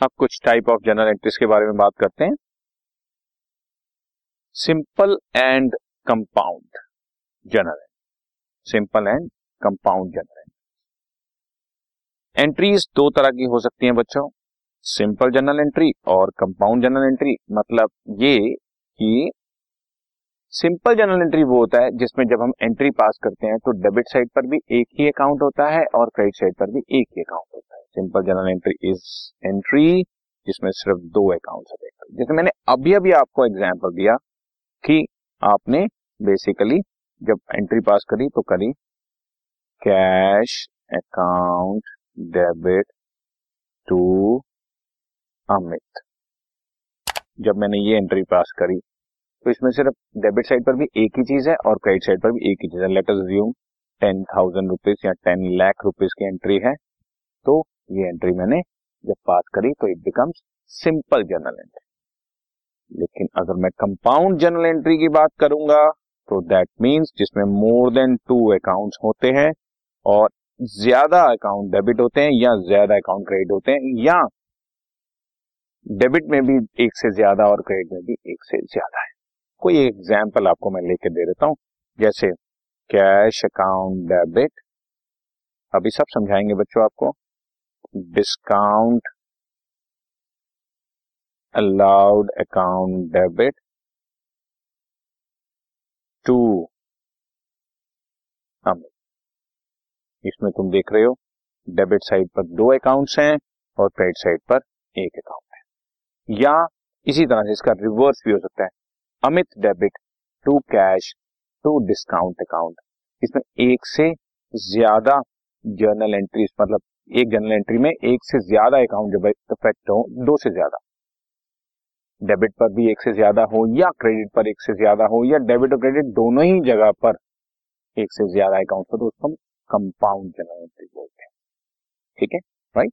अब कुछ type of general entries के बारे में बात करते हैं। Simple and compound journal simple and compound journal entries दो तरह की हो सकती हैं बच्चों। सिंपल जर्नल एंट्री और कंपाउंड जर्नल एंट्री मतलब ये कि सिंपल जर्नल एंट्री वो होता है जिसमें जब हम एंट्री पास करते हैं तो डेबिट साइड पर भी एक ही अकाउंट होता है और क्रेडिट साइड पर भी एक ही अकाउंट होता है। Simple general entry is entry, जिसमें सिर्फ़ दो अकाउंट है। जैसे मैंने अभी अभी आपको एग्ज़ाम्पल दिया कि आपने बेसिकली जब एंट्री पास करी तो करी cash account debit to Amit जब मैंने ये एंट्री पास करी तो इसमें सिर्फ़ डेबिट साइड पर भी एक ही चीज़ है और क्रेडिट साइड पर भी एक ही चीज़ है। Let us ten thousand rupees या टेन लाख रुपीज़ की एंट्री है। तो ये एंट्री मैंने जब पास करी तो it becomes simple journal entry लेकिन अगर मैं कंपाउंड जर्नल एंट्री की बात करूँगा तो दैट मीन्स जिसमें मोर देन टू अकाउंट्स होते हैं और ज़्यादा अकाउंट डेबिट होते हैं या ज़्यादा अकाउंट क्रेडिट होते हैं या डेबिट में भी एक से ज़्यादा और क्रेडिट में भी एक से ज़्यादा है. कोई एग्ज़ाम्पल आपको मैं लेके दे देता हूँ. जैसे कैश अकाउंट डेबिट अभी सब समझाएँगे बच्चों आपको. Discount allowed account debit to Amit इसमें तुम देख रहे हो डेबिट साइड पर दो अकाउंट्स हैं और क्रेडिट साइड पर एक अकाउंट है। या इसी तरह से इसका रिवर्स भी हो सकता है। Amit debit to cash to discount account इसमें एक से ज़्यादा जर्नल एंट्री मतलब एक जर्नल एंट्री में एक से ज़्यादा अकाउंट जब इफ़ेक्ट हो, दो से ज़्यादा। डेबिट पर भी एक से ज़्यादा हो या क्रेडिट पर एक से ज़्यादा हो, या डेबिट और क्रेडिट दोनों ही जगह पर एक से ज़्यादा अकाउंट हो तो उसको हम कंपाउंड जर्नल एंट्री बोलते हैं। ठीक है? Right